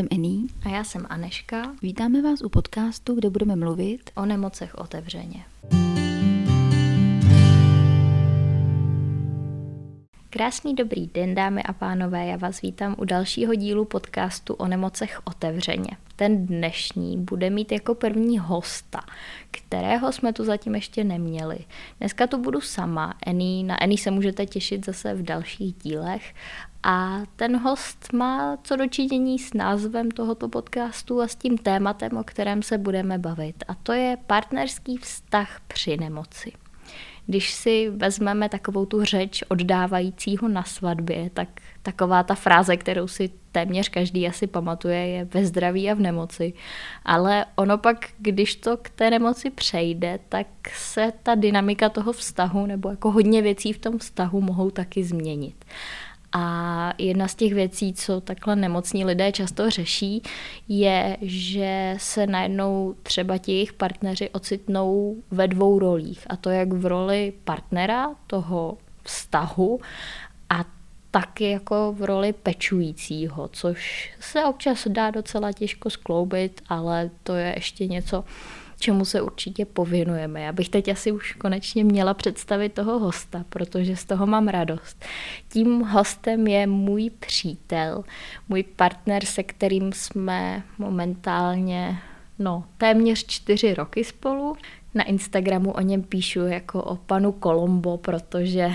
Jsem Ení. A já jsem Aneška. Vítáme vás u podcastu, kde budeme mluvit o nemocech otevřeně. Krásný dobrý den, dámy a pánové, já vás vítám u dalšího dílu podcastu o nemocech otevřeně. Ten dnešní bude mít jako první hosta, kterého jsme tu zatím ještě neměli. Dneska tu budu sama, Eni, na Eni se můžete těšit zase v dalších dílech a ten host má co dočinění s názvem tohoto podcastu a s tím tématem, o kterém se budeme bavit. A to je partnerský vztah při nemoci. Když si vezmeme takovou tu řeč oddávajícího na svatbě, tak taková ta fráze, kterou si téměř každý asi pamatuje, je ve zdraví a v nemoci. Ale ono pak, když to k té nemoci přejde, tak se ta dynamika toho vztahu nebo jako hodně věcí v tom vztahu mohou taky změnit. A jedna z těch věcí, co takhle nemocní lidé často řeší, je, že se najednou třeba ti jejich partneři ocitnou ve dvou rolích. A to jak v roli partnera toho vztahu a taky jako v roli pečujícího, což se občas dá docela těžko skloubit, ale to je ještě něco, čemu se určitě pověnujeme. Já bych teď asi už konečně měla představit toho hosta, protože z toho mám radost. Tím hostem je můj přítel, můj partner, se kterým jsme momentálně no, téměř čtyři roky spolu. Na Instagramu o něm píšu jako o panu Kolombo, protože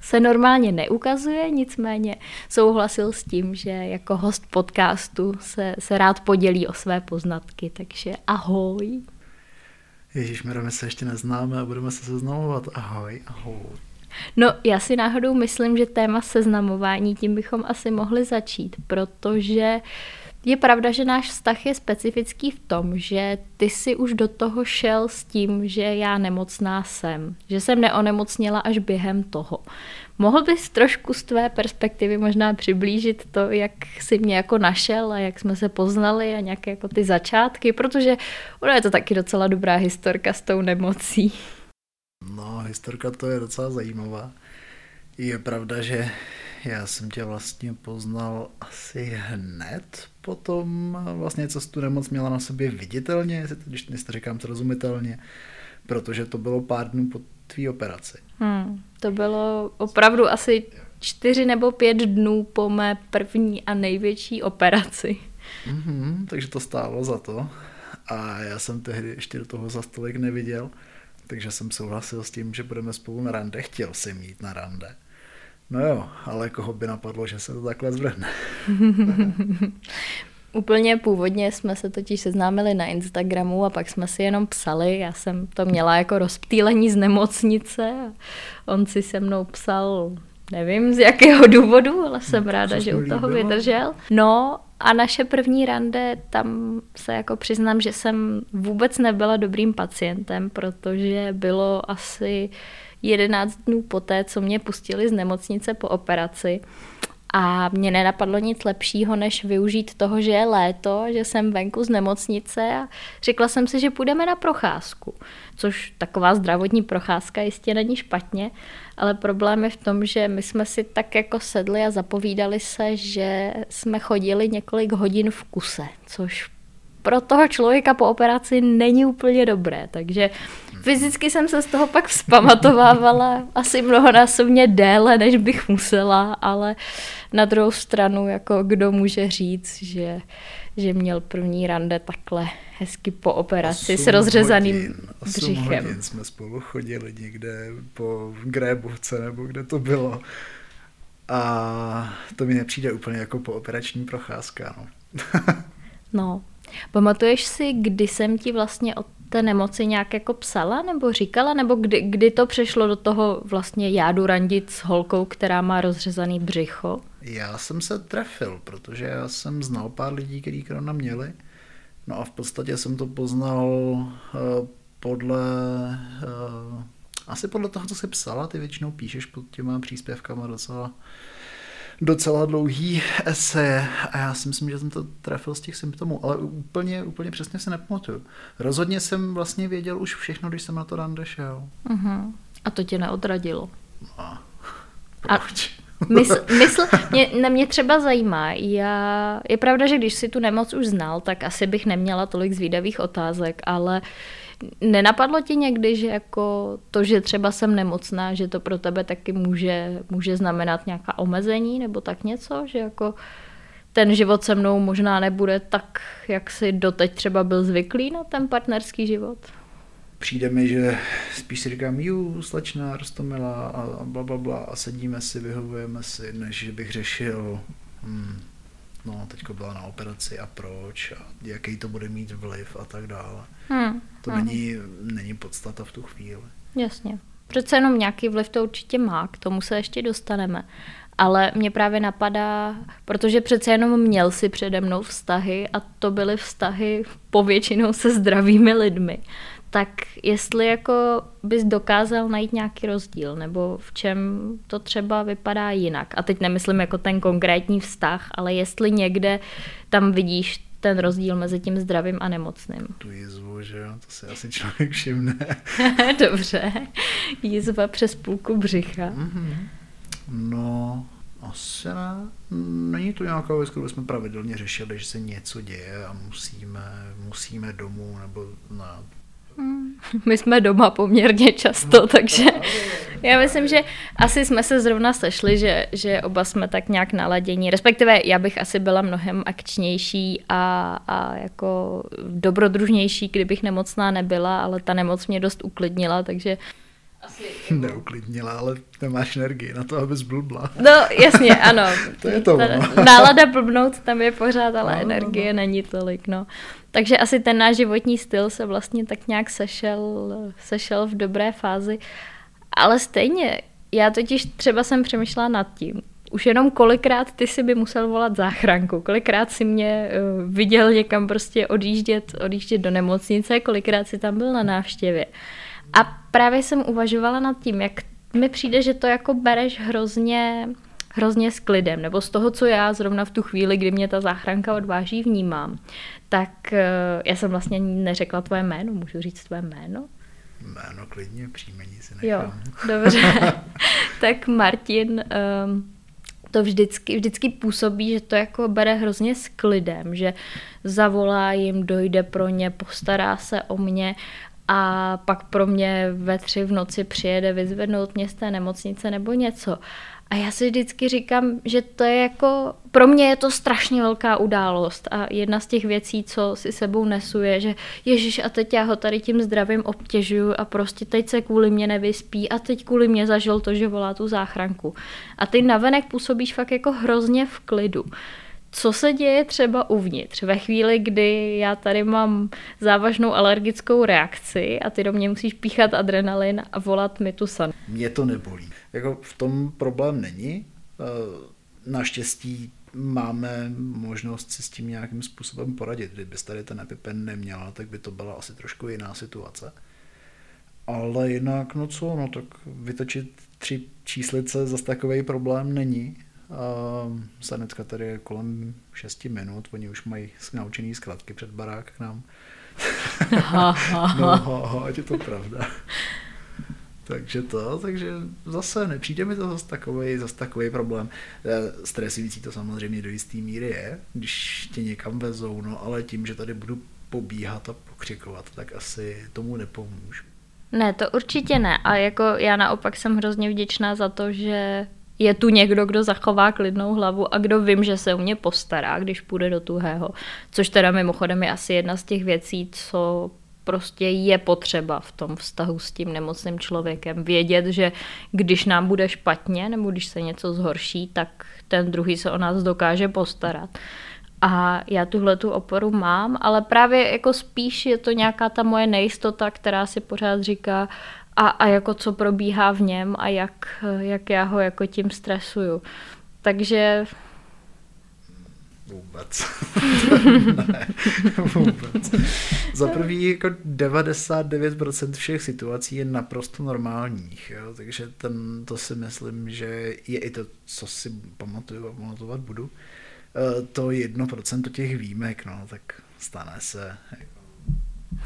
se normálně neukazuje, nicméně souhlasil s tím, že jako host podcastu se, se rád podělí o své poznatky, takže ahoj. Ježíš, my se ještě neznáme a budeme se seznamovat. Ahoj, ahoj. No, já si náhodou myslím, že téma seznamování, tím bychom asi mohli začít, protože je pravda, že náš vztah je specifický v tom, že ty si už do toho šel s tím, že já nemocná jsem, že jsem neonemocněla až během toho. Mohl bys trošku z tvé perspektivy možná přiblížit to, jak jsi mě jako našel a jak jsme se poznali a nějaké jako ty začátky, protože ono je to taky docela dobrá historka s tou nemocí. No, historka to je docela zajímavá. Je pravda, že já jsem tě vlastně poznal asi hned potom, vlastně co jsi tu nemoc měla na sobě viditelně, když dnes to říkám srozumitelně, protože to bylo pár dnů po tvý operaci. Hmm, to bylo opravdu asi čtyři nebo pět dnů po mé první a největší operaci. Mm-hmm, takže to stálo za to. A já jsem tehdy ještě do toho za stolik neviděl, takže jsem souhlasil s tím, že budeme spolu na rande. Chtěl jsem jít na rande. No jo, ale koho by napadlo, že se to takhle zvrhne. Úplně původně jsme se totiž seznámili na Instagramu a pak jsme si jenom psali. Já jsem to měla jako rozptýlení z nemocnice a on si se mnou psal, nevím z jakého důvodu, ale jsem no, ráda, že u toho líbilo. vydržel. No a naše první rande, tam se jako přiznám, že jsem vůbec nebyla dobrým pacientem, protože bylo asi 11 dnů poté, co mě pustili z nemocnice po operaci. A mě nenapadlo nic lepšího, než využít toho, že je léto, že jsem venku z nemocnice a řekla jsem si, že půjdeme na procházku. Což taková zdravotní procházka jistě není špatně, ale problém je v tom, že my jsme si tak jako sedli a zapovídali se, že jsme chodili několik hodin v kuse, což pro toho člověka po operaci není úplně dobré, takže fyzicky jsem se z toho pak vzpamatovávala asi mnohonásobně déle, než bych musela, ale na druhou stranu, jako kdo může říct, že, že měl první rande takhle hezky po operaci s rozřezaným hodin, břichem. Hodin jsme spolu chodili někde po Grébovce nebo kde to bylo. A to mi nepřijde úplně jako po operační procházka. No. no, Pamatuješ si, kdy jsem ti vlastně o té nemoci nějak jako psala nebo říkala, nebo kdy, kdy to přešlo do toho vlastně jádu randit s holkou, která má rozřezaný břicho? Já jsem se trefil, protože já jsem znal pár lidí, kteří korona měli. No a v podstatě jsem to poznal uh, podle uh, asi podle toho, co jsi psala, ty většinou píšeš pod těma příspěvkama docela docela dlouhý eseje a já si myslím, že jsem to trefil z těch symptomů, ale úplně, úplně přesně se nepamatuju. Rozhodně jsem vlastně věděl už všechno, když jsem na to rande šel. Uh-huh. A to tě neodradilo? No, proč? A Mysl, mysl mě, na mě třeba zajímá, já, je pravda, že když si tu nemoc už znal, tak asi bych neměla tolik zvídavých otázek, ale nenapadlo ti někdy, že jako to, že třeba jsem nemocná, že to pro tebe taky může, může znamenat nějaká omezení nebo tak něco, že jako ten život se mnou možná nebude tak, jak si doteď třeba byl zvyklý na ten partnerský život? přijde mi, že spíš si říkám, ju, slečná, rostomila a bla, bla, bla a sedíme si, vyhovujeme si, než bych řešil, hmm, no, teďko byla na operaci a proč a jaký to bude mít vliv a tak dále. Hmm. To hmm. Není, není podstata v tu chvíli. Jasně. Přece jenom nějaký vliv to určitě má, k tomu se ještě dostaneme. Ale mě právě napadá, protože přece jenom měl si přede mnou vztahy a to byly vztahy povětšinou se zdravými lidmi tak jestli jako bys dokázal najít nějaký rozdíl, nebo v čem to třeba vypadá jinak. A teď nemyslím jako ten konkrétní vztah, ale jestli někde tam vidíš ten rozdíl mezi tím zdravým a nemocným. Tu jizvu, že jo, to si asi člověk všimne. Dobře, jizva přes půlku břicha. Mm-hmm. No, asi ne. Není to nějaká věc, kterou jsme pravidelně řešili, že se něco děje a musíme, musíme domů, nebo ne, my jsme doma poměrně často, takže já myslím, že asi jsme se zrovna sešli, že, že oba jsme tak nějak naladění. Respektive já bych asi byla mnohem akčnější a, a jako dobrodružnější, kdybych nemocná nebyla, ale ta nemoc mě dost uklidnila, takže asi... Neuklidnila, ale nemáš energii na to, abys blbla. No, jasně, ano. to je to. Ta, nálada blbnout tam je pořád, ale no, energie no, no. není tolik, no. Takže asi ten náš životní styl se vlastně tak nějak sešel, sešel v dobré fázi. Ale stejně, já totiž třeba jsem přemýšlela nad tím, už jenom kolikrát ty si by musel volat záchranku, kolikrát si mě uh, viděl někam prostě odjíždět, odjíždět do nemocnice, kolikrát si tam byl na návštěvě. A právě jsem uvažovala nad tím, jak mi přijde, že to jako bereš hrozně, hrozně s klidem, nebo z toho, co já zrovna v tu chvíli, kdy mě ta záchranka odváží, vnímám. Tak eh, já jsem vlastně neřekla tvoje jméno, můžu říct tvoje jméno? Jméno klidně, příjmení si nechám. Jo, dobře. tak Martin um, to vždycky, vždycky působí, že to jako bere hrozně s klidem, že zavolá jim, dojde pro ně, postará se o mě a pak pro mě ve tři v noci přijede vyzvednout mě z té nemocnice nebo něco. A já si vždycky říkám, že to je jako, pro mě je to strašně velká událost a jedna z těch věcí, co si sebou nesu, je, že Ježíš a teď já ho tady tím zdravím obtěžuju a prostě teď se kvůli mě nevyspí a teď kvůli mě zažil to, že volá tu záchranku. A ty navenek působíš fakt jako hrozně v klidu co se děje třeba uvnitř ve chvíli, kdy já tady mám závažnou alergickou reakci a ty do mě musíš píchat adrenalin a volat mi tu san. Mě to nebolí. Jako v tom problém není. Eh, naštěstí máme možnost si s tím nějakým způsobem poradit. Kdybys tady ten EpiPen neměla, tak by to byla asi trošku jiná situace. Ale jinak, no co, no tak vytočit tři číslice zase takový problém není Sanetka tady je kolem 6 minut, oni už mají naučený zkratky před barák k nám. no, ha, ha, ať je to pravda. takže to, takže zase nepřijde mi to zase takový, zase takový problém. Eh, stresující to samozřejmě do jisté míry je, když tě někam vezou, no ale tím, že tady budu pobíhat a pokřikovat, tak asi tomu nepomůžu. Ne, to určitě ne. A jako já naopak jsem hrozně vděčná za to, že je tu někdo, kdo zachová klidnou hlavu a kdo vím, že se o mě postará, když půjde do tuhého. Což teda mimochodem je asi jedna z těch věcí, co prostě je potřeba v tom vztahu s tím nemocným člověkem. Vědět, že když nám bude špatně nebo když se něco zhorší, tak ten druhý se o nás dokáže postarat. A já tuhle tu oporu mám, ale právě jako spíš je to nějaká ta moje nejistota, která si pořád říká, a, a jako co probíhá v něm a jak, jak já ho jako tím stresuju. Takže Vůbec. ne, vůbec. Za prvý jako 99% všech situací je naprosto normálních, jo? takže ten, to si myslím, že je i to, co si pamatuju a pamatovat budu. E, to 1% těch výjimek, no, tak stane se. Jako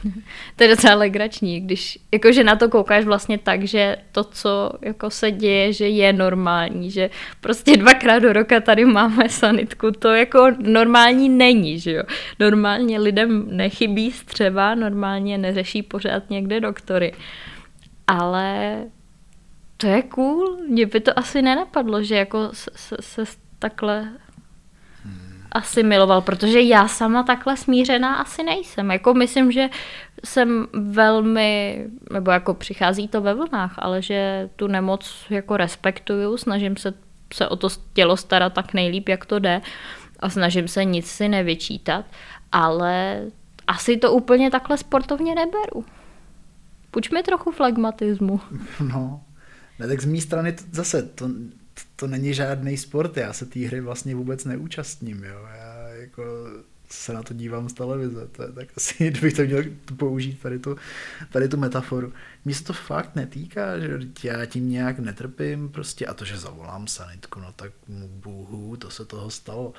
to je docela legrační, když jakože na to koukáš vlastně tak, že to, co jako se děje, že je normální, že prostě dvakrát do roka tady máme sanitku, to jako normální není, že jo. Normálně lidem nechybí střeva, normálně neřeší pořád někde doktory. Ale to je cool, mě by to asi nenapadlo, že jako se, se, se takhle asi miloval, protože já sama takhle smířená asi nejsem. Jako myslím, že jsem velmi, nebo jako přichází to ve vlnách, ale že tu nemoc jako respektuju, snažím se se o to tělo starat tak nejlíp, jak to jde a snažím se nic si nevyčítat, ale asi to úplně takhle sportovně neberu. Půjč mi trochu flagmatismu. No, ne, tak z mé strany zase to, to není žádný sport, já se té hry vlastně vůbec neúčastním, jo. Já jako se na to dívám z televize, to je tak asi, kdybych to měl použít tady tu, tady tu metaforu. Mně se to fakt netýká, že já tím nějak netrpím prostě a to, že zavolám sanitku, no tak mu bůhu, to se toho stalo.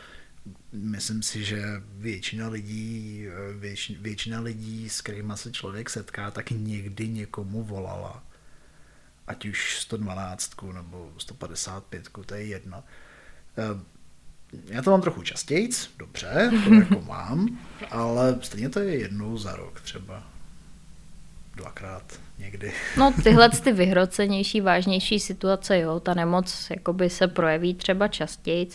Myslím si, že většina lidí, věč, většina lidí, s kterými se člověk setká, tak někdy někomu volala ať už 112 nebo 155, to je jedno. Eh, já to mám trochu častěji, dobře, to jako mám, ale stejně to je jednou za rok třeba. Dvakrát někdy. No tyhle ty vyhrocenější, vážnější situace, jo, ta nemoc jakoby se projeví třeba častěji.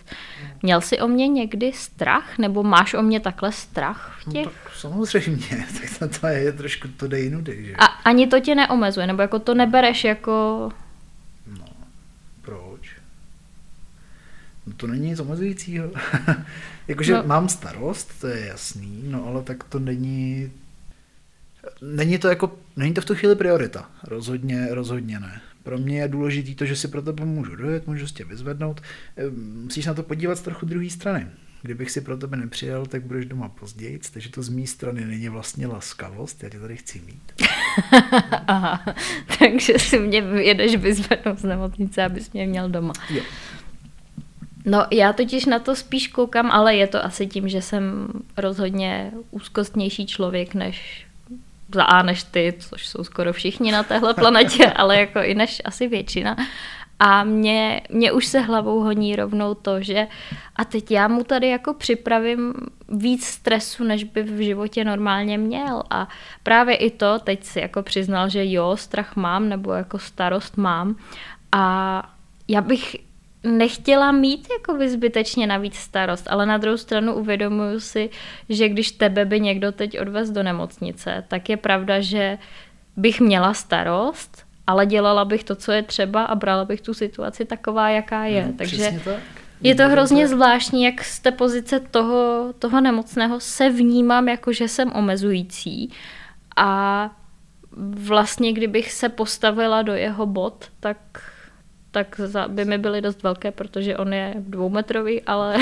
Měl jsi o mě někdy strach, nebo máš o mě takhle strach v no těch? No, tak samozřejmě, tak to, to je trošku, to dej nudy, že? A ani to tě neomezuje, nebo jako to nebereš jako... No, proč? No to není nic omezujícího. Jakože no. mám starost, to je jasný, no ale tak to není Není to jako, není to v tu chvíli priorita. Rozhodně, rozhodně ne. Pro mě je důležité to, že si pro tebe můžu dojet, můžu tě vyzvednout. Musíš na to podívat z trochu druhé strany. Kdybych si pro tebe nepřijel, tak budeš doma později, takže to z mé strany není vlastně laskavost, já tě tady chci mít. Aha, takže si mě jedeš vyzvednout z nemocnice, abys mě měl doma. Jo. No já totiž na to spíš koukám, ale je to asi tím, že jsem rozhodně úzkostnější člověk než za A než ty, což jsou skoro všichni na téhle planetě, ale jako i než asi většina. A mě, mě už se hlavou honí rovnou to, že a teď já mu tady jako připravím víc stresu, než by v životě normálně měl. A právě i to, teď si jako přiznal, že jo, strach mám, nebo jako starost mám. A já bych nechtěla mít jako zbytečně navíc starost, ale na druhou stranu uvědomuju si, že když tebe by někdo teď odvez do nemocnice, tak je pravda, že bych měla starost, ale dělala bych to, co je třeba a brala bych tu situaci taková, jaká je. No, Takže tak. je to hrozně zvláštní, jak z té pozice toho, toho nemocného se vnímám jako, že jsem omezující a vlastně kdybych se postavila do jeho bod, tak tak by mi byly dost velké, protože on je dvoumetrový, ale,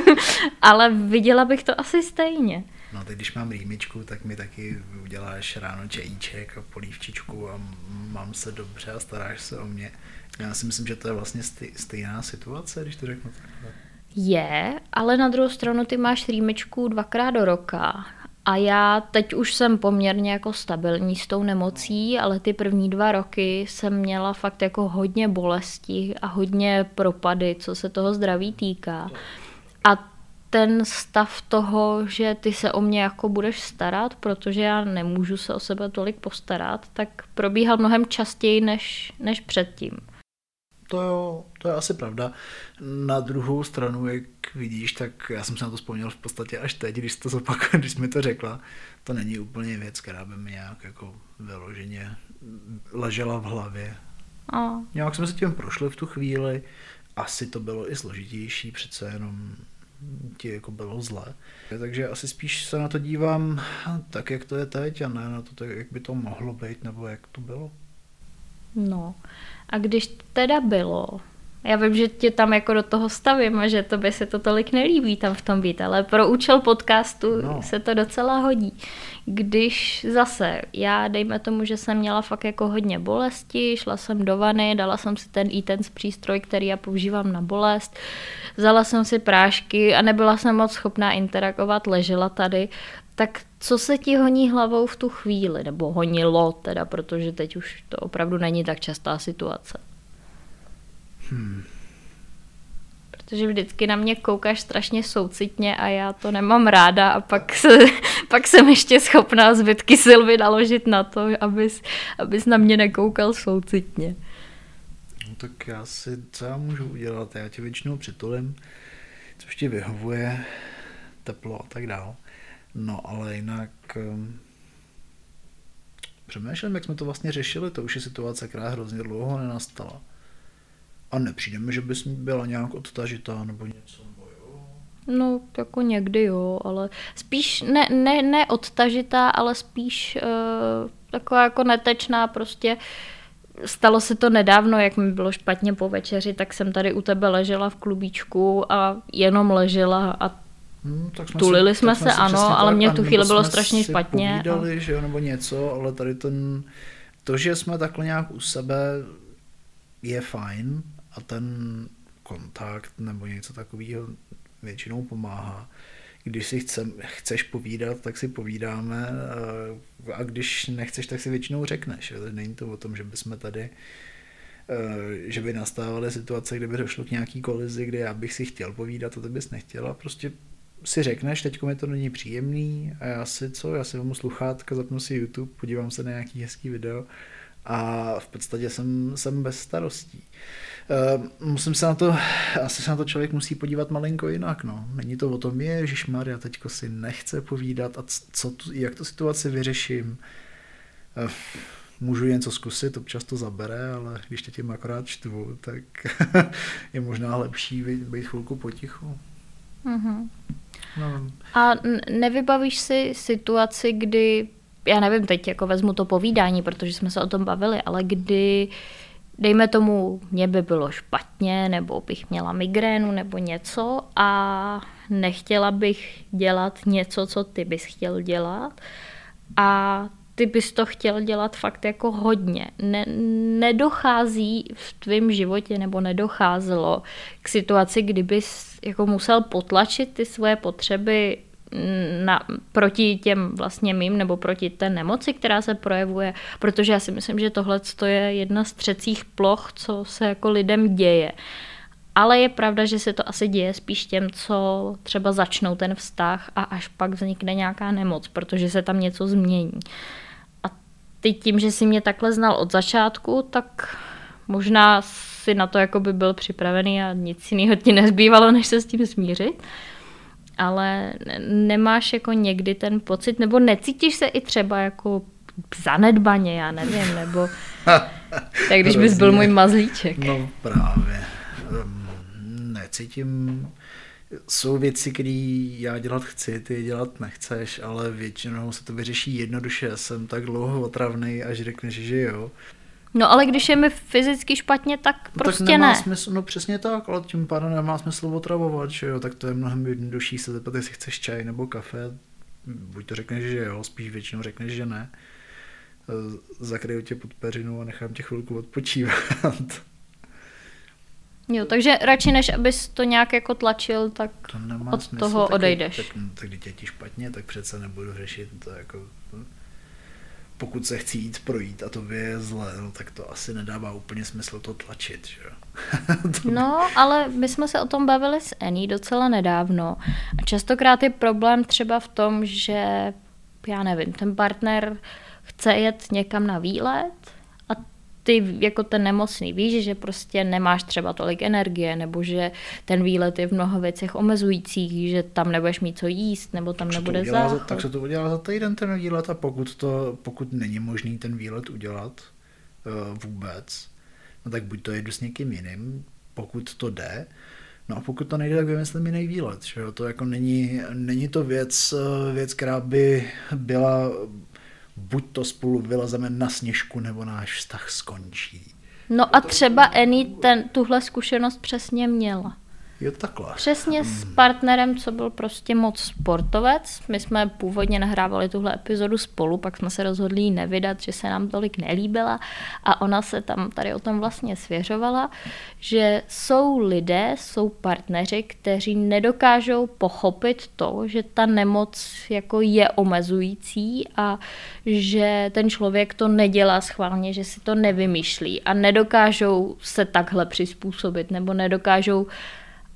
ale viděla bych to asi stejně. No teď když mám rýmičku, tak mi taky uděláš ráno čajíček a polívčičku a mám se dobře a staráš se o mě. Já si myslím, že to je vlastně stejná situace, když to řeknu takhle. Je, ale na druhou stranu ty máš rýmičku dvakrát do roka a já teď už jsem poměrně jako stabilní s tou nemocí, ale ty první dva roky jsem měla fakt jako hodně bolesti a hodně propady, co se toho zdraví týká. A ten stav toho, že ty se o mě jako budeš starat, protože já nemůžu se o sebe tolik postarat, tak probíhal mnohem častěji než, než předtím. To, jo, to je asi pravda. Na druhou stranu, jak vidíš, tak já jsem se na to vzpomněl v podstatě až teď, když, to zopak, když jsi mi to řekla. To není úplně věc, která by mi nějak jako vyloženě ležela v hlavě. A. Nějak jsme se tím prošli v tu chvíli. Asi to bylo i složitější, přece jenom ti jako bylo zlé. Takže asi spíš se na to dívám tak, jak to je teď a ne na to, jak by to mohlo být nebo jak to bylo. No a když teda bylo, Já vím, že tě tam jako do toho stavím a že to by se to tolik nelíbí tam v tom být, ale pro účel podcastu no. se to docela hodí. Když zase, já dejme tomu, že jsem měla fakt jako hodně bolesti, šla jsem do vany, dala jsem si ten i ten přístroj, který já používám na bolest, vzala jsem si prášky a nebyla jsem moc schopná interagovat, ležela tady, tak co se ti honí hlavou v tu chvíli, nebo honilo teda, protože teď už to opravdu není tak častá situace. Hmm. Protože vždycky na mě koukáš strašně soucitně a já to nemám ráda a pak, se, pak jsem ještě schopná zbytky Silvy naložit na to, abys, abys na mě nekoukal soucitně. No tak já si, co já můžu udělat? Já tě většinou přitulím, což ti vyhovuje, teplo a tak dále. No ale jinak um, přemýšlím, jak jsme to vlastně řešili, to už je situace, která hrozně dlouho nenastala. A nepřijde mi, že bys byla nějak odtažitá nebo něco. No, jako někdy jo, ale spíš ne, ne, ne odtažitá, ale spíš uh, taková jako netečná prostě. Stalo se to nedávno, jak mi bylo špatně po večeři, tak jsem tady u tebe ležela v klubíčku a jenom ležela a Hmm, tak jsme Tulili si, jsme se, ano, ale mě v tu chvíli bylo strašně špatně. Povídali, a... že jo, nebo něco, ale tady ten, to, že jsme takhle nějak u sebe, je fajn, a ten kontakt nebo něco takového většinou pomáhá. Když si chce, chceš povídat, tak si povídáme a když nechceš, tak si většinou řekneš. Není to o tom, že bychom tady že by nastávaly situace, kde by došlo k nějaký kolizi, kde já bych si chtěl povídat a ty bys nechtěla. Prostě si řekneš, teď mi to není příjemný a já si co, já si vezmu sluchátka, zapnu si YouTube, podívám se na nějaký hezký video a v podstatě jsem, jsem bez starostí. Uh, musím se na to, asi se na to člověk musí podívat malinko jinak, no. Není to o tom, je, Maria, teďko si nechce povídat a co tu, jak tu situaci vyřeším. Uh, můžu něco zkusit, občas to zabere, ale když tě tím akorát čtvu, tak je možná lepší být, být chvilku potichu. Mm-hmm. No. A nevybavíš si situaci, kdy, já nevím, teď jako vezmu to povídání, protože jsme se o tom bavili, ale kdy dejme tomu, mě by bylo špatně, nebo bych měla migrénu nebo něco a nechtěla bych dělat něco, co ty bys chtěl dělat a ty bys to chtěl dělat fakt jako hodně. Ne, nedochází v tvém životě nebo nedocházelo k situaci, kdybys jako musel potlačit ty svoje potřeby na, proti těm vlastně mým nebo proti té nemoci, která se projevuje, protože já si myslím, že tohle je jedna z třecích ploch, co se jako lidem děje. Ale je pravda, že se to asi děje spíš těm, co třeba začnou ten vztah a až pak vznikne nějaká nemoc, protože se tam něco změní. A ty tím, že jsi mě takhle znal od začátku, tak možná si na to jako by byl připravený a nic jiného ti nezbývalo, než se s tím smířit ale nemáš jako někdy ten pocit, nebo necítíš se i třeba jako zanedbaně, já nevím, nebo tak když bys byl můj mazlíček. No právě. Necítím, jsou věci, které já dělat chci, ty je dělat nechceš, ale většinou se to vyřeší jednoduše. Jsem tak dlouho otravný, až řekneš, že jo. No ale když je mi fyzicky špatně, tak no, prostě tak nemá ne. Smysl, no přesně tak, ale tím pádem nemá smysl otravovat, že jo, tak to je mnohem jednodušší se zeptat, jestli chceš čaj nebo kafe, buď to řekneš, že jo, spíš většinou řekneš, že ne. Zakryju tě pod peřinu a nechám tě chvilku odpočívat. Jo, takže radši než abys to nějak jako tlačil, tak to nemá od smysl, toho tak, odejdeš. Tak, tak, když je ti špatně, tak přece nebudu řešit to jako pokud se chci jít projít a to je zlé, no, tak to asi nedává úplně smysl to tlačit. Že? no, ale my jsme se o tom bavili s Ení docela nedávno. A častokrát je problém třeba v tom, že já nevím, ten partner chce jet někam na výlet ty jako ten nemocný víš, že prostě nemáš třeba tolik energie, nebo že ten výlet je v mnoha věcech omezující, že tam nebudeš mít co jíst, nebo tam tak nebude záchod. Tak se to udělá za týden ten výlet a pokud, to, pokud není možný ten výlet udělat uh, vůbec, no tak buď to jedu s někým jiným, pokud to jde, No a pokud to nejde, tak vymyslím jiný výlet. Že jo? To jako není, není to věc, eh, věc, která by byla buď to spolu vylezeme na sněžku, nebo náš vztah skončí. No a třeba Annie ten, tuhle zkušenost přesně měla. Jo, takhle. Přesně s partnerem, co byl prostě moc sportovec. My jsme původně nahrávali tuhle epizodu spolu, pak jsme se rozhodli ji nevydat, že se nám tolik nelíbila a ona se tam tady o tom vlastně svěřovala, že jsou lidé, jsou partneři, kteří nedokážou pochopit to, že ta nemoc jako je omezující a že ten člověk to nedělá schválně, že si to nevymýšlí a nedokážou se takhle přizpůsobit nebo nedokážou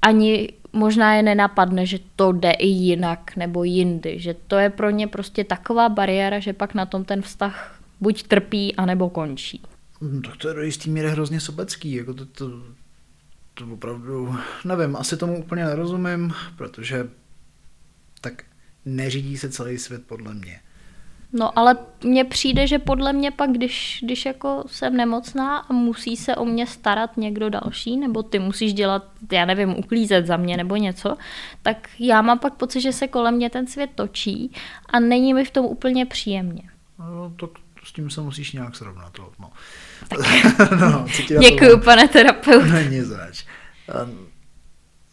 ani možná je nenapadne, že to jde i jinak nebo jindy, že to je pro ně prostě taková bariéra, že pak na tom ten vztah buď trpí, anebo končí. No, tak to je do jistý míry hrozně sobecký, jako to, to, to opravdu, nevím, asi tomu úplně nerozumím, protože tak neřídí se celý svět podle mě. No ale mně přijde, že podle mě pak, když, když jako jsem nemocná a musí se o mě starat někdo další, nebo ty musíš dělat, já nevím, uklízet za mě nebo něco, tak já mám pak pocit, že se kolem mě ten svět točí a není mi v tom úplně příjemně. No, tak s tím se musíš nějak srovnat. No. no, Děkuji, pane terapeut. Není zač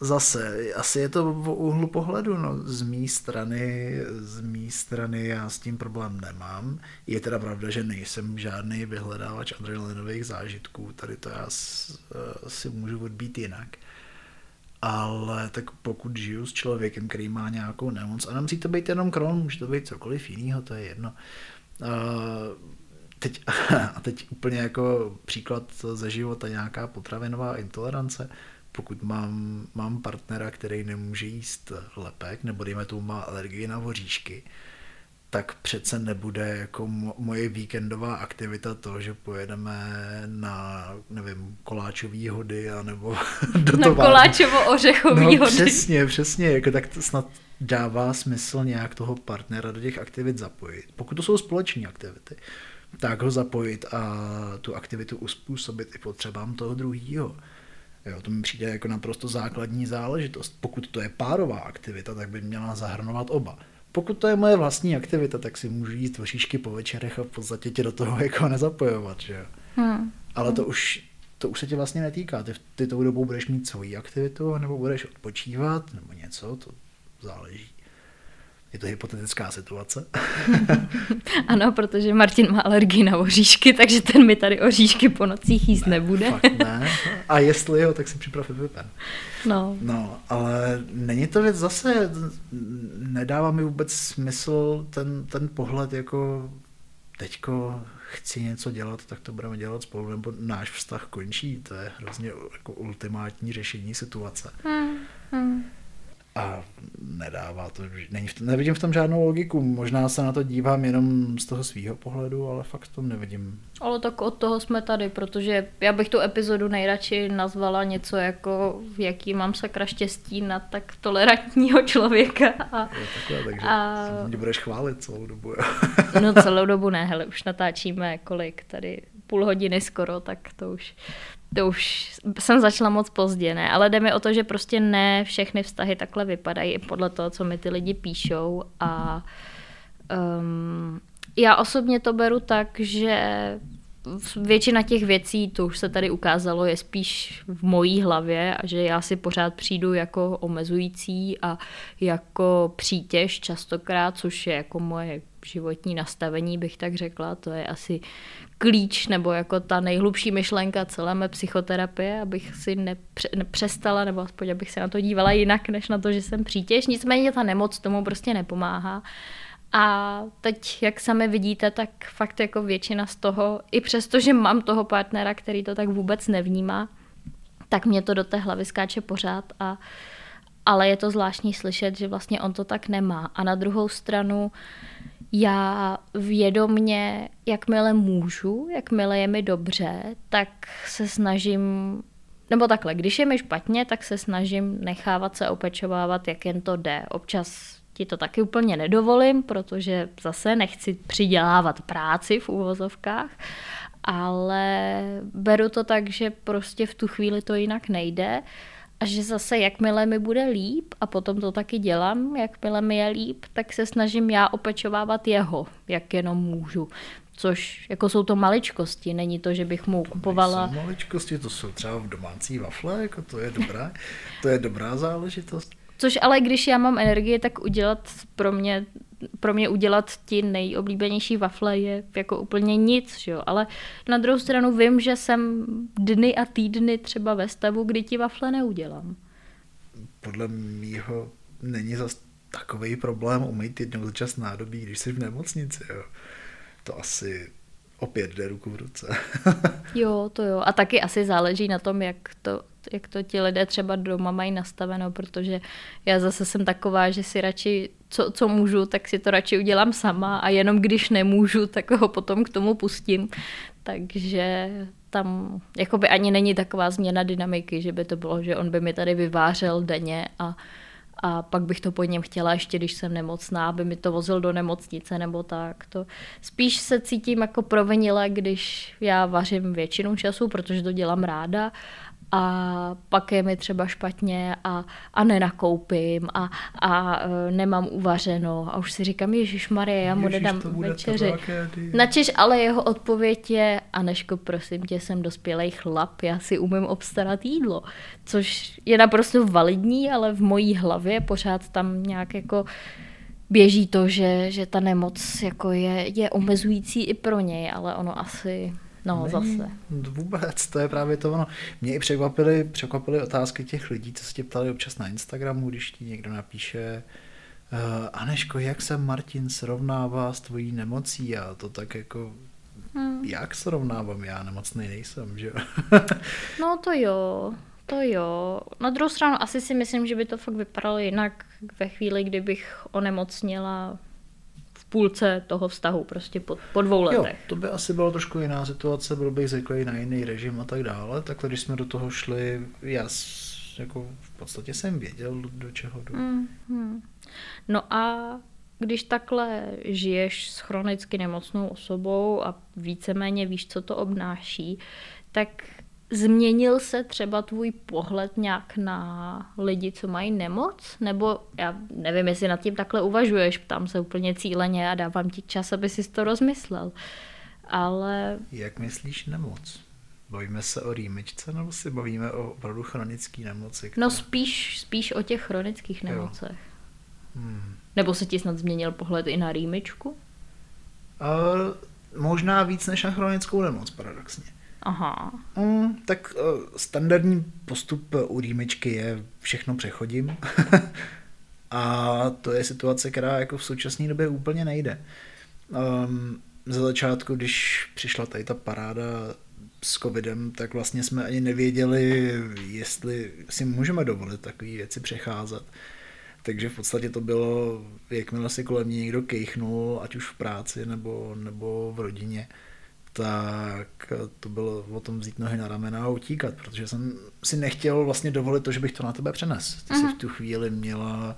zase, asi je to v úhlu pohledu, no, z mé strany, z mé strany já s tím problém nemám. Je teda pravda, že nejsem žádný vyhledávač adrenalinových zážitků, tady to já si můžu odbít jinak. Ale tak pokud žiju s člověkem, který má nějakou nemoc, a nemusí to být jenom kron, může to být cokoliv jiného, to je jedno. teď, a teď úplně jako příklad ze života, nějaká potravinová intolerance, pokud mám, mám partnera, který nemůže jíst lepek, nebo dejme tomu má alergii na voříšky, tak přece nebude jako moje víkendová aktivita to, že pojedeme na, nevím, koláčový hody, anebo do Na koláčovo-ořechový no, hody. přesně, přesně, jako tak to snad dává smysl nějak toho partnera do těch aktivit zapojit. Pokud to jsou společní aktivity, tak ho zapojit a tu aktivitu uspůsobit i potřebám toho druhého. Jo, to mi přijde jako naprosto základní záležitost. Pokud to je párová aktivita, tak by měla zahrnovat oba. Pokud to je moje vlastní aktivita, tak si můžu jít voříšky po večerech a v podstatě tě do toho jako nezapojovat, že jo. Hmm. Ale to už, to už se tě vlastně netýká. Ty, ty tou dobou budeš mít svoji aktivitu, nebo budeš odpočívat, nebo něco, to záleží. Je to hypotetická situace. ano, protože Martin má alergii na oříšky, takže ten mi tady oříšky po nocích jíst ne, nebude. Fakt ne. A jestli jo, tak si připrav vypen. No. no, ale není to věc zase, nedává mi vůbec smysl ten, ten pohled jako teďko chci něco dělat, tak to budeme dělat spolu, nebo náš vztah končí. To je hrozně jako ultimátní řešení situace. Hmm, hmm a nedává to, není v tom, nevidím v tom žádnou logiku. Možná se na to dívám jenom z toho svého pohledu, ale fakt v tom nevidím. Ale tak od toho jsme tady, protože já bych tu epizodu nejradši nazvala něco jako, jaký mám sakra štěstí na tak tolerantního člověka. A, je takhle, takže a... mě budeš chválit celou dobu. no celou dobu ne, hele, už natáčíme kolik tady, půl hodiny skoro, tak to už to už jsem začala moc pozdě, ne? Ale jde mi o to, že prostě ne všechny vztahy takhle vypadají podle toho, co mi ty lidi píšou a um, já osobně to beru tak, že většina těch věcí, to už se tady ukázalo, je spíš v mojí hlavě a že já si pořád přijdu jako omezující a jako přítěž častokrát, což je jako moje životní nastavení, bych tak řekla. To je asi klíč nebo jako ta nejhlubší myšlenka celé mé psychoterapie, abych si nepře- nepřestala, nebo aspoň abych se na to dívala jinak, než na to, že jsem přítěž. Nicméně ta nemoc tomu prostě nepomáhá. A teď, jak sami vidíte, tak fakt jako většina z toho, i přesto, že mám toho partnera, který to tak vůbec nevnímá, tak mě to do té hlavy skáče pořád a ale je to zvláštní slyšet, že vlastně on to tak nemá. A na druhou stranu já vědomně, jakmile můžu, jakmile je mi dobře, tak se snažím, nebo takhle, když je mi špatně, tak se snažím nechávat se opečovávat, jak jen to jde. Občas ti to taky úplně nedovolím, protože zase nechci přidělávat práci v úvozovkách, ale beru to tak, že prostě v tu chvíli to jinak nejde A že zase, jakmile mi bude líp, a potom to taky dělám, jakmile mi je líp, tak se snažím já opečovávat jeho, jak jenom můžu. Což jako jsou to maličkosti, není to, že bych mu kupovala... To maličkosti, to jsou třeba v domácí wafle, jako to je dobrá, to je dobrá záležitost. Což ale když já mám energii, tak udělat pro mě pro mě udělat ti nejoblíbenější wafle je jako úplně nic, že jo? ale na druhou stranu vím, že jsem dny a týdny třeba ve stavu, kdy ti wafle neudělám. Podle mýho není zas takový problém umýt jednou za čas nádobí, když jsi v nemocnici. Jo. To asi opět jde ruku v ruce. jo, to jo. A taky asi záleží na tom, jak to, jak to ti lidé třeba doma mají nastaveno, protože já zase jsem taková, že si radši, co, co můžu, tak si to radši udělám sama a jenom když nemůžu, tak ho potom k tomu pustím. Takže tam jakoby ani není taková změna dynamiky, že by to bylo, že on by mi tady vyvářel denně a a pak bych to po něm chtěla ještě, když jsem nemocná, aby mi to vozil do nemocnice nebo tak. To spíš se cítím jako provinile, když já vařím většinu času, protože to dělám ráda a pak je mi třeba špatně a, a nenakoupím a, a e, nemám uvařeno. A už si říkám, Ježíš Marie, já mu nedám večeři. Načež ale jeho odpověď je, Aneško, prosím tě, jsem dospělej chlap, já si umím obstarat jídlo, což je naprosto validní, ale v mojí hlavě pořád tam nějak jako běží to, že, že ta nemoc jako je, je omezující i pro něj, ale ono asi No, Není, zase. Vůbec, to je právě to ono. Mě i překvapily, překvapily otázky těch lidí, co se tě ptali občas na Instagramu, když ti někdo napíše uh, Aneško, jak se Martin srovnává s tvojí nemocí? A to tak jako, hmm. jak srovnávám? Já nemocný nejsem, že jo? no to jo, to jo. Na druhou stranu asi si myslím, že by to fakt vypadalo jinak ve chvíli, kdybych onemocněla půlce toho vztahu, prostě po, po dvou letech. Jo, to by asi byla trošku jiná situace, byl bych zvyklý na jiný režim a tak dále. Takhle, když jsme do toho šli, já jako v podstatě jsem věděl, do čeho jdu. Mm-hmm. No a když takhle žiješ s chronicky nemocnou osobou a víceméně víš, co to obnáší, tak Změnil se třeba tvůj pohled nějak na lidi, co mají nemoc? Nebo já nevím, jestli nad tím takhle uvažuješ, ptám se úplně cíleně a dávám ti čas, aby si to rozmyslel. Ale... Jak myslíš nemoc? Bavíme se o rýmičce nebo si bavíme o opravdu chronické nemoci? Které... No spíš, spíš o těch chronických nemocech. Hmm. Nebo se ti snad změnil pohled i na rýmičku? Uh, možná víc než na chronickou nemoc, paradoxně. Aha. Mm, tak uh, standardní postup u rýmičky je všechno přechodím. a to je situace, která jako v současné době úplně nejde. Um, za začátku, když přišla tady ta paráda s covidem, tak vlastně jsme ani nevěděli, jestli si můžeme dovolit takové věci přecházet. Takže v podstatě to bylo, jakmile si kolem mě někdo kejchnul, ať už v práci nebo, nebo v rodině, tak to bylo o tom vzít nohy na ramena a utíkat, protože jsem si nechtěl vlastně dovolit to, že bych to na tebe přenes. Ty jsi v tu chvíli měla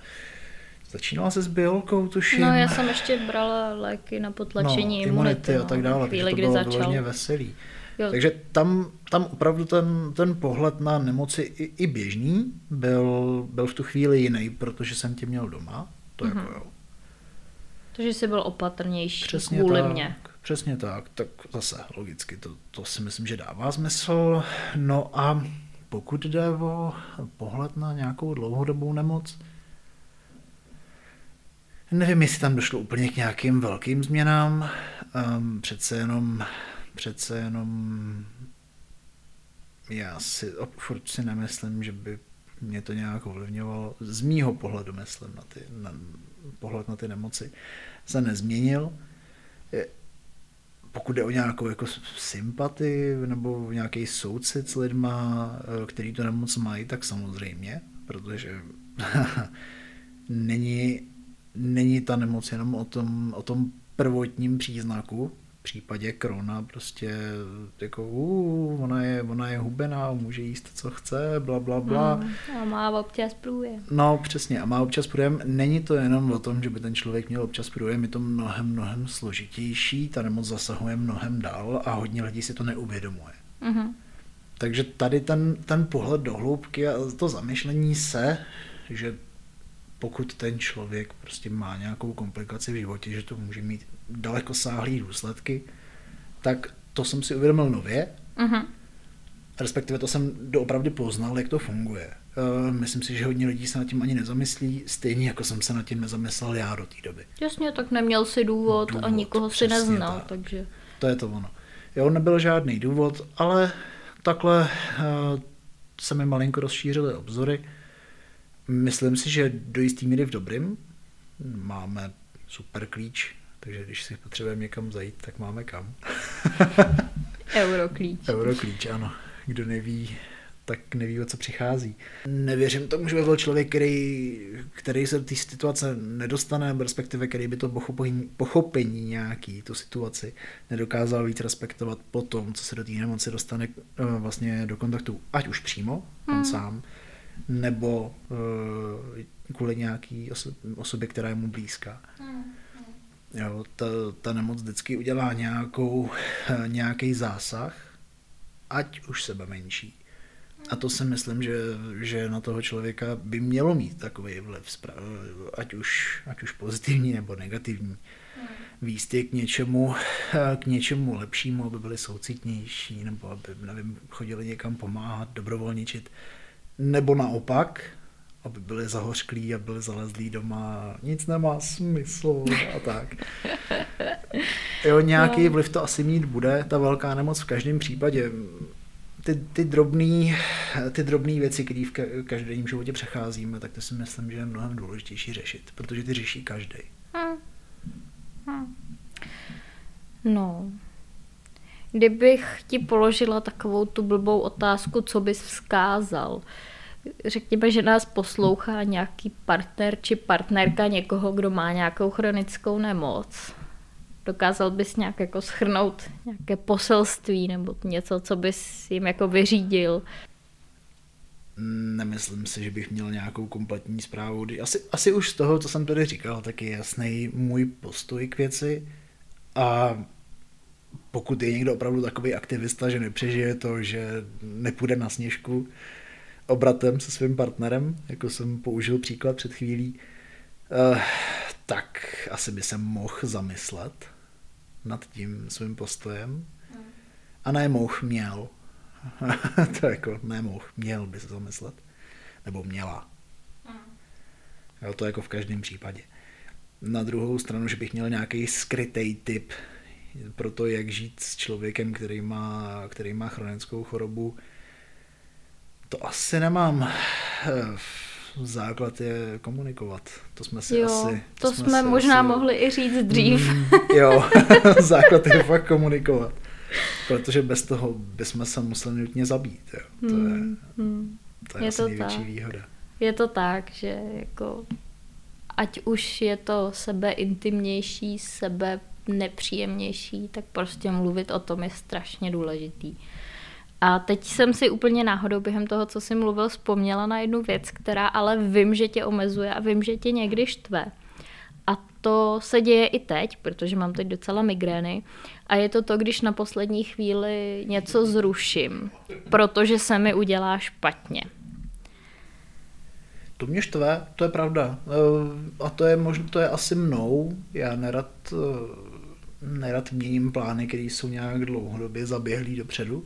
Začínala se s biolkou, tuším. No, já jsem ještě brala léky na potlačení no, imunity, no, a tak dále, chvíli, takže to bylo vyloženě veselý. Jo. Takže tam, tam opravdu ten, ten pohled na nemoci i, i běžný byl, byl v tu chvíli jiný, protože jsem tě měl doma. To mm-hmm. jako jo. Takže jsi byl opatrnější Přesně kvůli tak. mě. Přesně tak, tak zase logicky to, to si myslím, že dává smysl. No a pokud jde o pohled na nějakou dlouhodobou nemoc, nevím, jestli tam došlo úplně k nějakým velkým změnám. Um, přece jenom, přece jenom já si furt si nemyslím, že by mě to nějak ovlivňovalo. Z mýho pohledu myslím na ty, na, pohled na ty nemoci se nezměnil pokud jde o nějakou jako sympatii nebo nějaký soucit s lidma, eh, který to nemoc mají, tak samozřejmě, protože není, není ta nemoc jenom o tom, o tom prvotním příznaku, případě Krona prostě jako uh, ona, je, ona je hubená, může jíst co chce, bla, bla, bla. Mm, a má občas průjem. No přesně, a má občas průjem. Není to jenom o tom, že by ten člověk měl občas průjem, je to mnohem, mnohem složitější, ta nemoc zasahuje mnohem dál a hodně lidí si to neuvědomuje. Mm-hmm. takže tady ten, ten pohled do hloubky a to zamyšlení se, že pokud ten člověk prostě má nějakou komplikaci v životě, že to může mít daleko sáhlý důsledky, tak to jsem si uvědomil nově. Uh-huh. Respektive to jsem doopravdy poznal, jak to funguje. Uh, myslím si, že hodně lidí se nad tím ani nezamyslí, stejně jako jsem se nad tím nezamyslel já do té doby. Jasně, tak neměl si důvod, důvod a nikoho si neznal, tak. takže... To je to ono. Jo, nebyl žádný důvod, ale takhle uh, se mi malinko rozšířily obzory. Myslím si, že do jistý míry v dobrým. Máme super klíč, takže když si potřebujeme někam zajít, tak máme kam. Euroklíč. Euroklíč, ano. Kdo neví, tak neví, o co přichází. Nevěřím tomu, že by byl člověk, který, který se do té situace nedostane, respektive který by to pochopení, pochopení nějaký, tu situaci, nedokázal víc respektovat po tom, co se do té nemoci dostane eh, vlastně do kontaktu, ať už přímo, hmm. on sám, nebo uh, kvůli nějaký oso- osobě, která je mu blízká. Hmm. Jo, ta, ta nemoc vždycky udělá nějakou, eh, nějaký zásah, ať už sebe menší. A to si myslím, že, že na toho člověka by mělo mít takový vliv, ať už, ať už pozitivní nebo negativní. Výsty k něčemu, eh, k něčemu lepšímu, aby byli soucitnější, nebo aby nevím, chodili někam pomáhat, dobrovolničit. Nebo naopak, aby byli zahořklí a byli zalezlí doma, nic nemá smysl a tak. Jo, nějaký no. vliv to asi mít bude, ta velká nemoc v každém případě. Ty, ty drobné ty drobný věci, které v každodenním životě přecházíme, tak to si myslím, že je mnohem důležitější řešit, protože ty řeší každý. Hmm. Hmm. No, kdybych ti položila takovou tu blbou otázku, co bys vzkázal, řekněme, že nás poslouchá nějaký partner či partnerka někoho, kdo má nějakou chronickou nemoc. Dokázal bys nějak jako schrnout nějaké poselství nebo něco, co bys jim jako vyřídil? Nemyslím si, že bych měl nějakou kompletní zprávu. Asi, asi už z toho, co jsem tady říkal, tak je jasný můj postoj k věci. A pokud je někdo opravdu takový aktivista, že nepřežije to, že nepůjde na sněžku, obratem se svým partnerem, jako jsem použil příklad před chvílí, uh, tak asi by se mohl zamyslet nad tím svým postojem. A ne mohl, měl. to jako nemohl, měl by se zamyslet. Nebo měla. Jo, to jako v každém případě. Na druhou stranu, že bych měl nějaký skrytý tip pro to, jak žít s člověkem, který má, který má chronickou chorobu, to asi nemám. Eh, základ je komunikovat. To jsme si jo, asi... To, to jsme, jsme možná asi... mohli i říct dřív. Mm, jo, základ je fakt komunikovat. Protože bez toho bychom se museli nutně zabít. Jo. To je, mm, to je, je asi to největší tak. výhoda. Je to tak, že jako ať už je to sebe intimnější, sebe nepříjemnější, tak prostě mluvit o tom je strašně důležitý. A teď jsem si úplně náhodou během toho, co jsi mluvil, vzpomněla na jednu věc, která ale vím, že tě omezuje a vím, že tě někdy štve. A to se děje i teď, protože mám teď docela migrény. A je to to, když na poslední chvíli něco zruším, protože se mi udělá špatně. To mě štve, to je pravda. Eh, a to je možná, to je asi mnou. Já nerad, eh, nerad měním plány, které jsou nějak dlouhodobě zaběhlý dopředu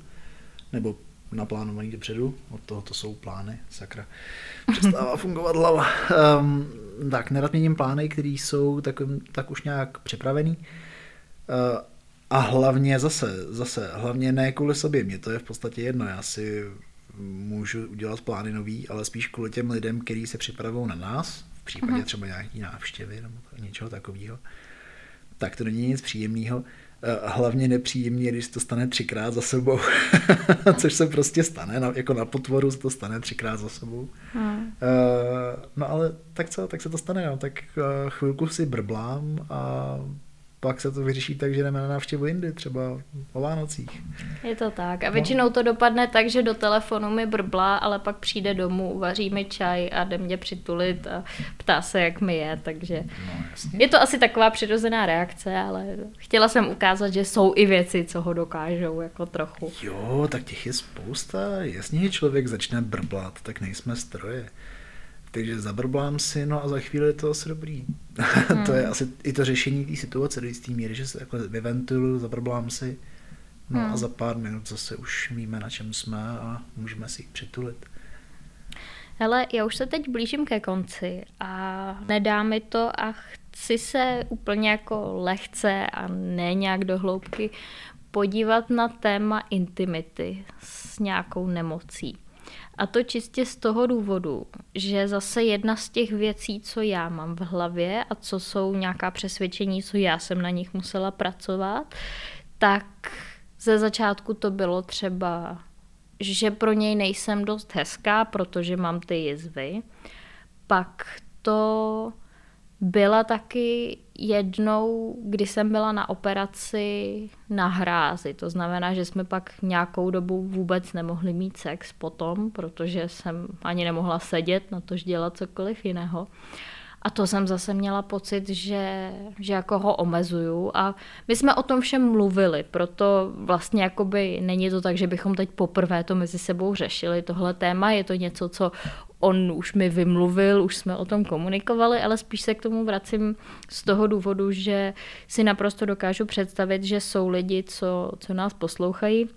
nebo naplánovaný dopředu, od toho to jsou plány, sakra. Přestává fungovat hlava. Um, tak, nerad měním plány, které jsou tak, tak už nějak připravený. Uh, a hlavně zase, zase, hlavně ne kvůli sobě, mě to je v podstatě jedno, já si můžu udělat plány nový, ale spíš kvůli těm lidem, kteří se připravují na nás, v případě uh-huh. třeba nějaký návštěvy nebo něčeho takového, tak to není nic příjemného. Eh, hlavně nepříjemně, když to stane třikrát za sebou, což se prostě stane, jako na potvoru se to stane třikrát za sebou. Hmm. Uh, no ale tak co, tak se to stane, no, tak uh, chvilku si brblám a pak se to vyřeší tak, že jdeme na návštěvu jindy, třeba o Vánocích. Je to tak. A většinou to dopadne tak, že do telefonu mi brblá, ale pak přijde domů, uvaří mi čaj a jde mě přitulit a ptá se, jak mi je, takže No, jasně. je to asi taková přirozená reakce, ale chtěla jsem ukázat, že jsou i věci, co ho dokážou jako trochu. Jo, tak těch je spousta. Jasně, člověk začne brblat, tak nejsme stroje. Takže zabrblám si, no a za chvíli je to asi dobrý. Hmm. to je asi i to řešení té situace do jisté míry, že se takhle vyventiluju, zabrblám si, no hmm. a za pár minut zase už víme, na čem jsme a můžeme si jich přitulit. Hele, já už se teď blížím ke konci a nedá mi to a chci se úplně jako lehce a ne nějak do hloubky podívat na téma intimity s nějakou nemocí. A to čistě z toho důvodu, že zase jedna z těch věcí, co já mám v hlavě a co jsou nějaká přesvědčení, co já jsem na nich musela pracovat, tak ze začátku to bylo třeba, že pro něj nejsem dost hezká, protože mám ty jizvy. Pak to byla taky jednou, kdy jsem byla na operaci na hrázi. To znamená, že jsme pak nějakou dobu vůbec nemohli mít sex potom, protože jsem ani nemohla sedět, na tož dělat cokoliv jiného. A to jsem zase měla pocit, že, že jako ho omezuju a my jsme o tom všem mluvili, proto vlastně jakoby není to tak, že bychom teď poprvé to mezi sebou řešili, tohle téma, je to něco, co on už mi vymluvil, už jsme o tom komunikovali, ale spíš se k tomu vracím z toho důvodu, že si naprosto dokážu představit, že jsou lidi, co, co nás poslouchají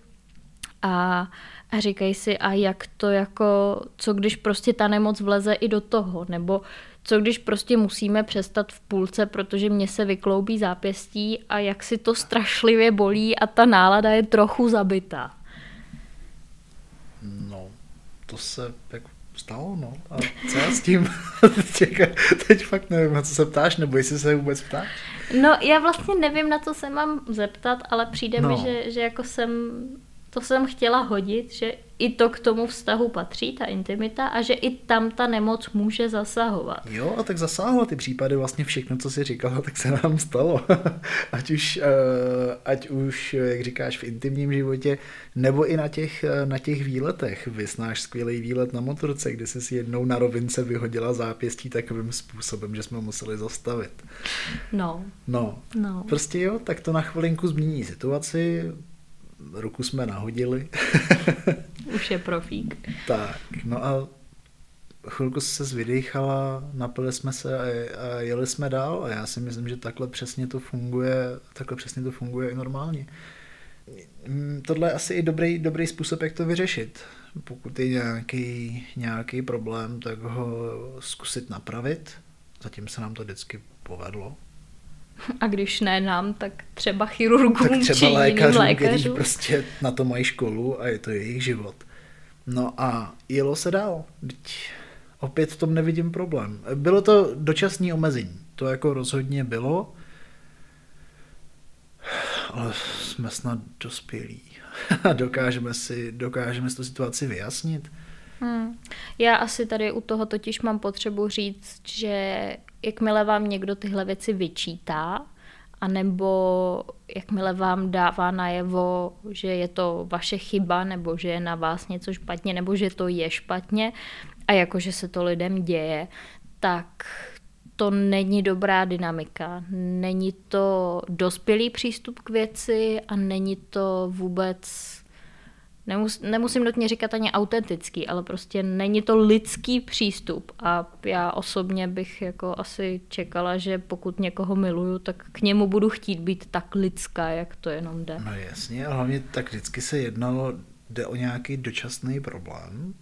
a, a říkají si, a jak to jako, co když prostě ta nemoc vleze i do toho, nebo co když prostě musíme přestat v půlce, protože mě se vykloubí zápěstí a jak si to strašlivě bolí a ta nálada je trochu zabitá. No, to se jako stalo, no. A co já s tím? Teď fakt nevím, na co se ptáš, nebo jestli se vůbec ptáš. No, já vlastně nevím, na co se mám zeptat, ale přijde no. mi, že, že jako jsem to jsem chtěla hodit, že i to k tomu vztahu patří, ta intimita, a že i tam ta nemoc může zasahovat. Jo, a tak zasáhlo ty případy, vlastně všechno, co jsi říkala, tak se nám stalo. ať, už, ať už, jak říkáš, v intimním životě, nebo i na těch, na těch výletech. Vysnáš skvělý výlet na motorce, kde jsi si jednou na rovince vyhodila zápěstí takovým způsobem, že jsme museli zastavit. No. No. no. Prostě jo, tak to na chvilinku změní situaci, ruku jsme nahodili. Už je profík. tak, no a chvilku se vydechala, napili jsme se a, a jeli jsme dál a já si myslím, že takhle přesně to funguje, takhle přesně to funguje i normálně. Mm, tohle je asi i dobrý, dobrý způsob, jak to vyřešit. Pokud je nějaký, nějaký problém, tak ho zkusit napravit. Zatím se nám to vždycky povedlo. A když ne nám, tak třeba chirurgům tak třeba či lékařům, jiným lékařům. kteří prostě na to mají školu a je to jejich život. No a jelo se dál. Opět v tom nevidím problém. Bylo to dočasné omezení. To jako rozhodně bylo. Ale jsme snad dospělí. dokážeme si, dokážeme si tu situaci vyjasnit. Hmm. Já asi tady u toho totiž mám potřebu říct, že jakmile vám někdo tyhle věci vyčítá, anebo jakmile vám dává najevo, že je to vaše chyba, nebo že je na vás něco špatně, nebo že to je špatně a jakože se to lidem děje, tak to není dobrá dynamika. Není to dospělý přístup k věci a není to vůbec nemus, nemusím nutně říkat ani autentický, ale prostě není to lidský přístup a já osobně bych jako asi čekala, že pokud někoho miluju, tak k němu budu chtít být tak lidská, jak to jenom jde. No jasně, a hlavně tak vždycky se jednalo, jde o nějaký dočasný problém,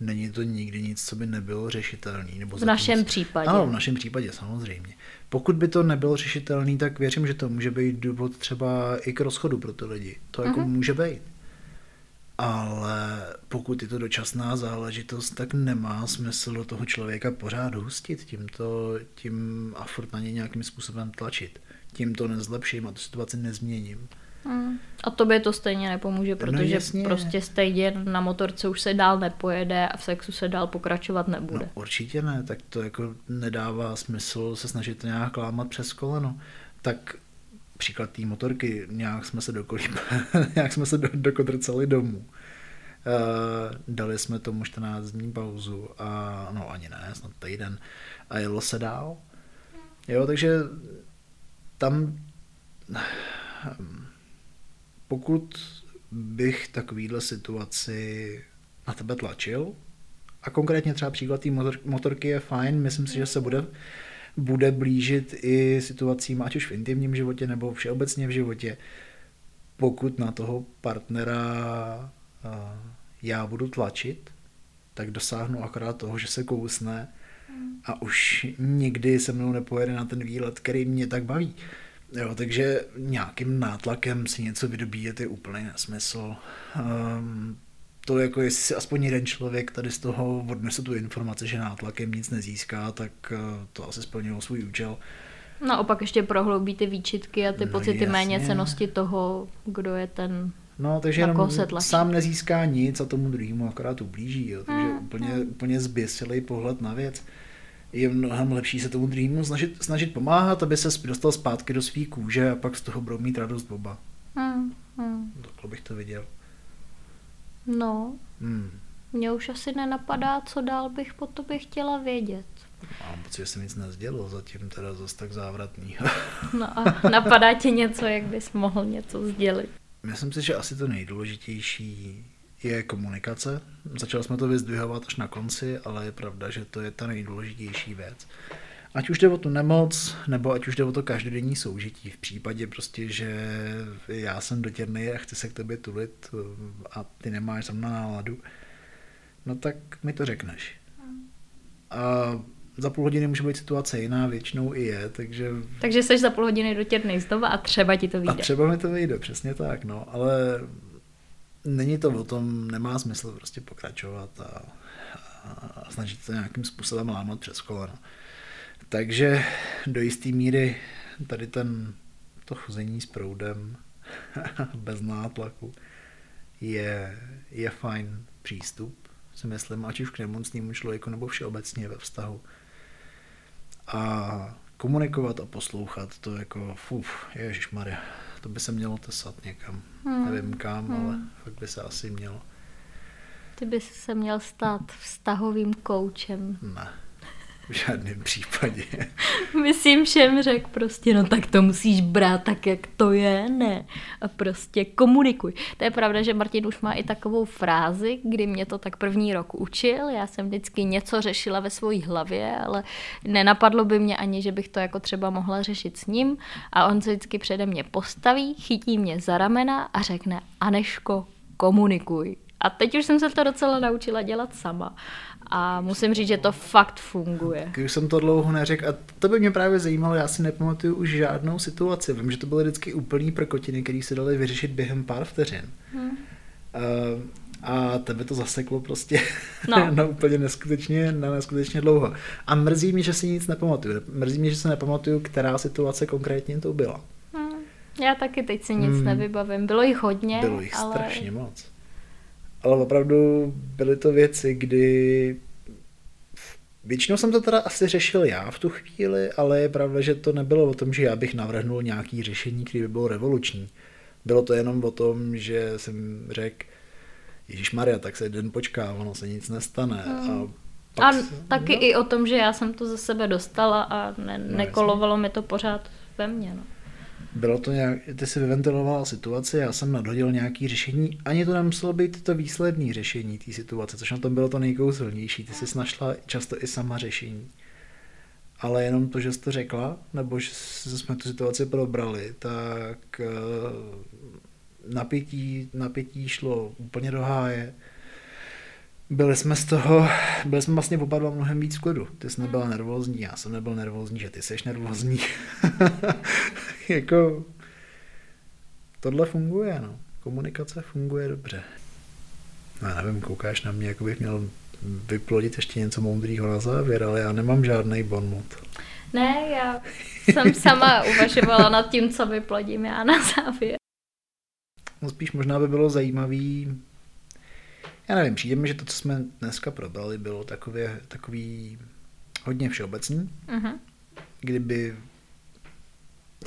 Není to nikdy nic, co by nebylo řešitelný. Nebo v našem nic... případě. Ano, v našem případě samozřejmě. Pokud by to nebylo řešitelný, tak věřím, že to může být důvod třeba i k rozchodu pro ty lidi. To jako uh-huh. může být. Ale pokud je to dočasná záležitost, tak nemá smysl do toho člověka pořád hustit, tím, to, tím a furt na ně nějakým způsobem tlačit. Tím to nezlepším a tu situaci nezměním. Hmm. A tobě to stejně nepomůže, no protože no prostě stejně na motorce už se dál nepojede a v sexu se dál pokračovat nebude. No, určitě ne, tak to jako nedává smysl se snažit nějak klámat přes koleno. tak příklad té motorky, nějak jsme se dokolí, nějak jsme se do, domů. Uh, dali jsme tomu 14 dní pauzu a no ani ne, snad týden a jelo se dál. Jo, takže tam pokud bych takovýhle situaci na tebe tlačil, a konkrétně třeba příklad té motor, motorky je fajn, myslím si, že se bude, bude blížit i situacím, ať už v intimním životě nebo všeobecně v životě, pokud na toho partnera já budu tlačit, tak dosáhnu akorát toho, že se kousne a už nikdy se mnou nepojede na ten výlet, který mě tak baví. Jo, takže nějakým nátlakem si něco vydobíjet je úplný nesmysl. Um, to jako jestli si aspoň jeden člověk tady z toho odnese tu informaci, že nátlakem nic nezíská, tak uh, to asi splnilo svůj účel. No opak ještě prohloubí ty výčitky a ty no, pocity méně cenosti toho, kdo je ten No, takže jenom sám nezíská nic a tomu druhému akorát ublíží. Jo. Takže mm, úplně, mm. úplně zběsilý pohled na věc. Je mnohem lepší se tomu druhému snažit, snažit pomáhat, aby se dostal zpátky do svý kůže a pak z toho budou mít radost oba. Mm, mm. Takhle bych to viděl. No, mm. mě už asi nenapadá, co dál bych po tobě chtěla vědět. Mám pocit, že jsem nic nezdělil zatím teda zase tak závratný. no a napadá ti něco, jak bys mohl něco sdělit? Myslím si, že asi to nejdůležitější je komunikace. Začali jsme to vyzdvihovat až na konci, ale je pravda, že to je ta nejdůležitější věc. Ať už jde o tu nemoc, nebo ať už jde o to každodenní soužití. V případě prostě, že já jsem dotěrný a chci se k tobě tulit a ty nemáš tam na náladu, no tak mi to řekneš. A za půl hodiny může být situace jiná, většinou i je, takže... Takže jsi za půl hodiny dotěrný znova a třeba ti to vyjde. A třeba mi to vyjde, přesně tak, no, ale není to o tom, nemá smysl prostě pokračovat a, a snažit se nějakým způsobem lámat přes koleno. Takže do jisté míry tady ten, to chození s proudem bez nátlaku je, je fajn přístup, si myslím, ať už k nemocnému člověku nebo všeobecně ve vztahu a komunikovat a poslouchat, to jako, fuf, Maria, to by se mělo tesat někam. Hmm. Nevím kam, hmm. ale fakt by se asi mělo. Ty bys se měl stát vztahovým koučem. Ne. V žádném případě. Myslím všem řekl prostě, no tak to musíš brát tak, jak to je, ne. A prostě komunikuj. To je pravda, že Martin už má i takovou frázi, kdy mě to tak první rok učil. Já jsem vždycky něco řešila ve své hlavě, ale nenapadlo by mě ani, že bych to jako třeba mohla řešit s ním. A on se vždycky přede mě postaví, chytí mě za ramena a řekne, Aneško, komunikuj. A teď už jsem se to docela naučila dělat sama a musím říct, že to fakt funguje. Když jsem to dlouho neřekl a to by mě právě zajímalo, já si nepamatuju už žádnou situaci. Vím, že to byly vždycky úplný prkotiny, které se daly vyřešit během pár vteřin. Hmm. Uh, a tebe to zaseklo prostě no. na úplně neskutečně, na neskutečně dlouho. A mrzí mě, že si nic nepamatuju. Mrzí mě, že se nepamatuju, která situace konkrétně to byla. Hmm. Já taky teď si nic hmm. nevybavím. Bylo jich hodně. Bylo jich ale... strašně moc ale opravdu byly to věci, kdy Většinou jsem to teda asi řešil já v tu chvíli, ale je pravda, že to nebylo o tom, že já bych navrhnul nějaký řešení, které by bylo revoluční. Bylo to jenom o tom, že jsem řekl, Ježíš Maria, tak se den počká, ono se nic nestane. Hmm. A, pak a se, taky no. i o tom, že já jsem to ze sebe dostala a ne, no, nekolovalo jasně. mi to pořád ve mně. No. Bylo to nějak, ty si vyventiloval situaci, já jsem nadhodil nějaký řešení, ani to nemuselo být to výsledné řešení té situace, což na tom bylo to nejkouzelnější. Ty jsi našla často i sama řešení. Ale jenom to, že jsi to řekla, nebo že jsme tu situaci probrali, tak eh, napětí, napětí šlo úplně do háje byli jsme z toho, byli jsme vlastně oba dva mnohem víc v klidu. Ty jsi nebyla nervózní, já jsem nebyl nervózní, že ty jsi nervózní. jako, tohle funguje, no. Komunikace funguje dobře. Já nevím, koukáš na mě, jako bych měl vyplodit ještě něco moudrýho na závěr, ale já nemám žádný bonmot. Ne, já jsem sama uvažovala nad tím, co vyplodím já na závěr. No spíš možná by bylo zajímavý já nevím, přijde mi, že to, co jsme dneska probrali, bylo takové, takový hodně všeobecný. Uh-huh. Kdyby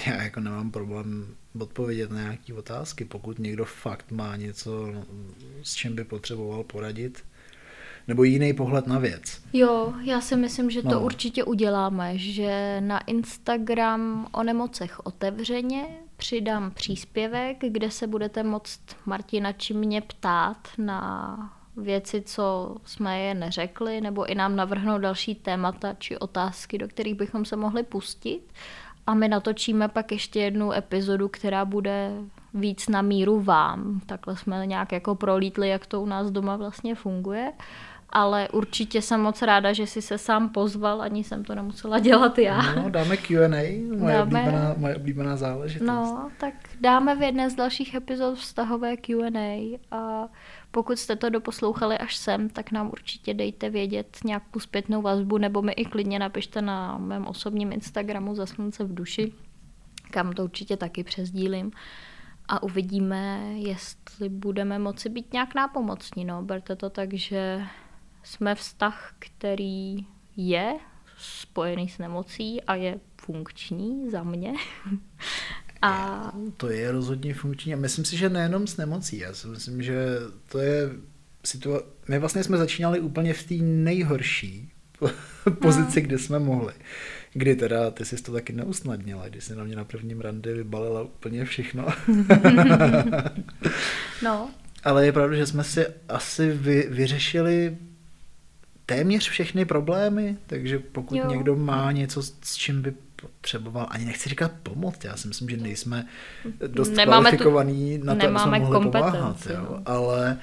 já jako nemám problém odpovědět na nějaké otázky, pokud někdo fakt má něco, s čím by potřeboval poradit, nebo jiný pohled na věc. Jo, já si myslím, že to No. určitě uděláme, že na Instagram o nemocech otevřeně přidám příspěvek, kde se budete moct Martina či mě ptát na věci, co jsme je neřekli, nebo i nám navrhnout další témata či otázky, do kterých bychom se mohli pustit. A my natočíme pak ještě jednu epizodu, která bude víc na míru vám. Takhle jsme nějak jako prolítli, jak to u nás doma vlastně funguje. Ale určitě jsem moc ráda, že jsi se sám pozval, ani jsem to nemusela dělat já. No, dáme Q&A, moje, Dáme. oblíbená, moje oblíbená záležitost. No, tak dáme v jedné z dalších epizod vztahové Q&A a pokud jste to doposlouchali až sem, tak nám určitě dejte vědět nějakou zpětnou vazbu, nebo mi i klidně napište na mém osobním Instagramu za slunce v duši, kam to určitě taky přezdílím a uvidíme, jestli budeme moci být nějak nápomocní. No. Berte to tak, že jsme vztah, který je spojený s nemocí a je funkční za mě. A To je rozhodně funkční a myslím si, že nejenom s nemocí. Já si myslím, že to je situace. My vlastně jsme začínali úplně v té nejhorší po- pozici, kde jsme mohli. Kdy teda ty jsi to taky neusnadnila, když jsi na mě na prvním rande vybalila úplně všechno. no, Ale je pravda, že jsme si asi vy, vyřešili téměř všechny problémy, takže pokud Jo. někdo má něco, s čím by potřeboval, ani nechci říkat pomoc, já si myslím, že nejsme dost Nemáme tu- kvalifikovaní na to, aby jsme mohli pomáhat, jo. ale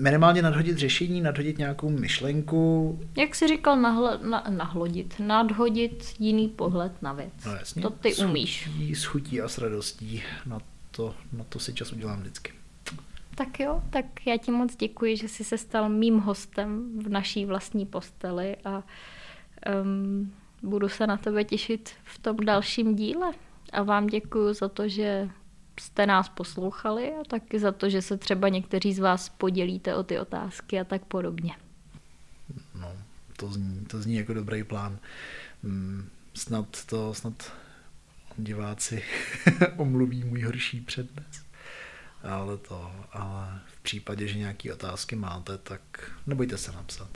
minimálně nadhodit řešení, nadhodit nějakou myšlenku, jak jsi říkal, nahle, na, nahlodit, nadhodit jiný pohled na věc. no jasně, To ty s umíš. s chutí a s radostí, na to, na to si čas udělám vždycky. Tak jo, tak já ti moc děkuji, že jsi se stal mým hostem v naší vlastní posteli a um, budu se na tebe těšit v tom dalším díle. A vám děkuji za to, že jste nás poslouchali a taky za to, že se třeba někteří z vás podělíte o ty otázky a tak podobně. No, to zní, to zní jako dobrý plán. Mm, Snad to, snad diváci omluví můj horší přednes. Ale to, ale v případě, že nějaké otázky máte, tak nebojte se napsat.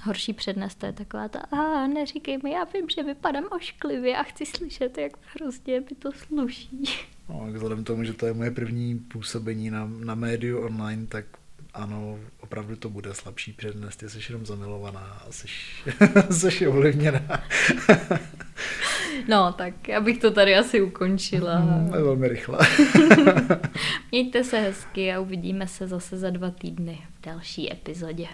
Horší přednes to je taková ta, a neříkej mi, já vím, že vypadám ošklivě a chci slyšet, jak hrozně mi to sluší. No, vzhledem k tomu, že to je moje první působení na, na médiu online, tak ano, opravdu to bude slabší přednes. Ty jsi jenom zamilovaná a jsi, jsi ovlivněná. No, tak já bych to tady asi ukončila. Mm, Velmi rychle. Mějte se hezky a uvidíme se zase za dva týdny v další epizodě.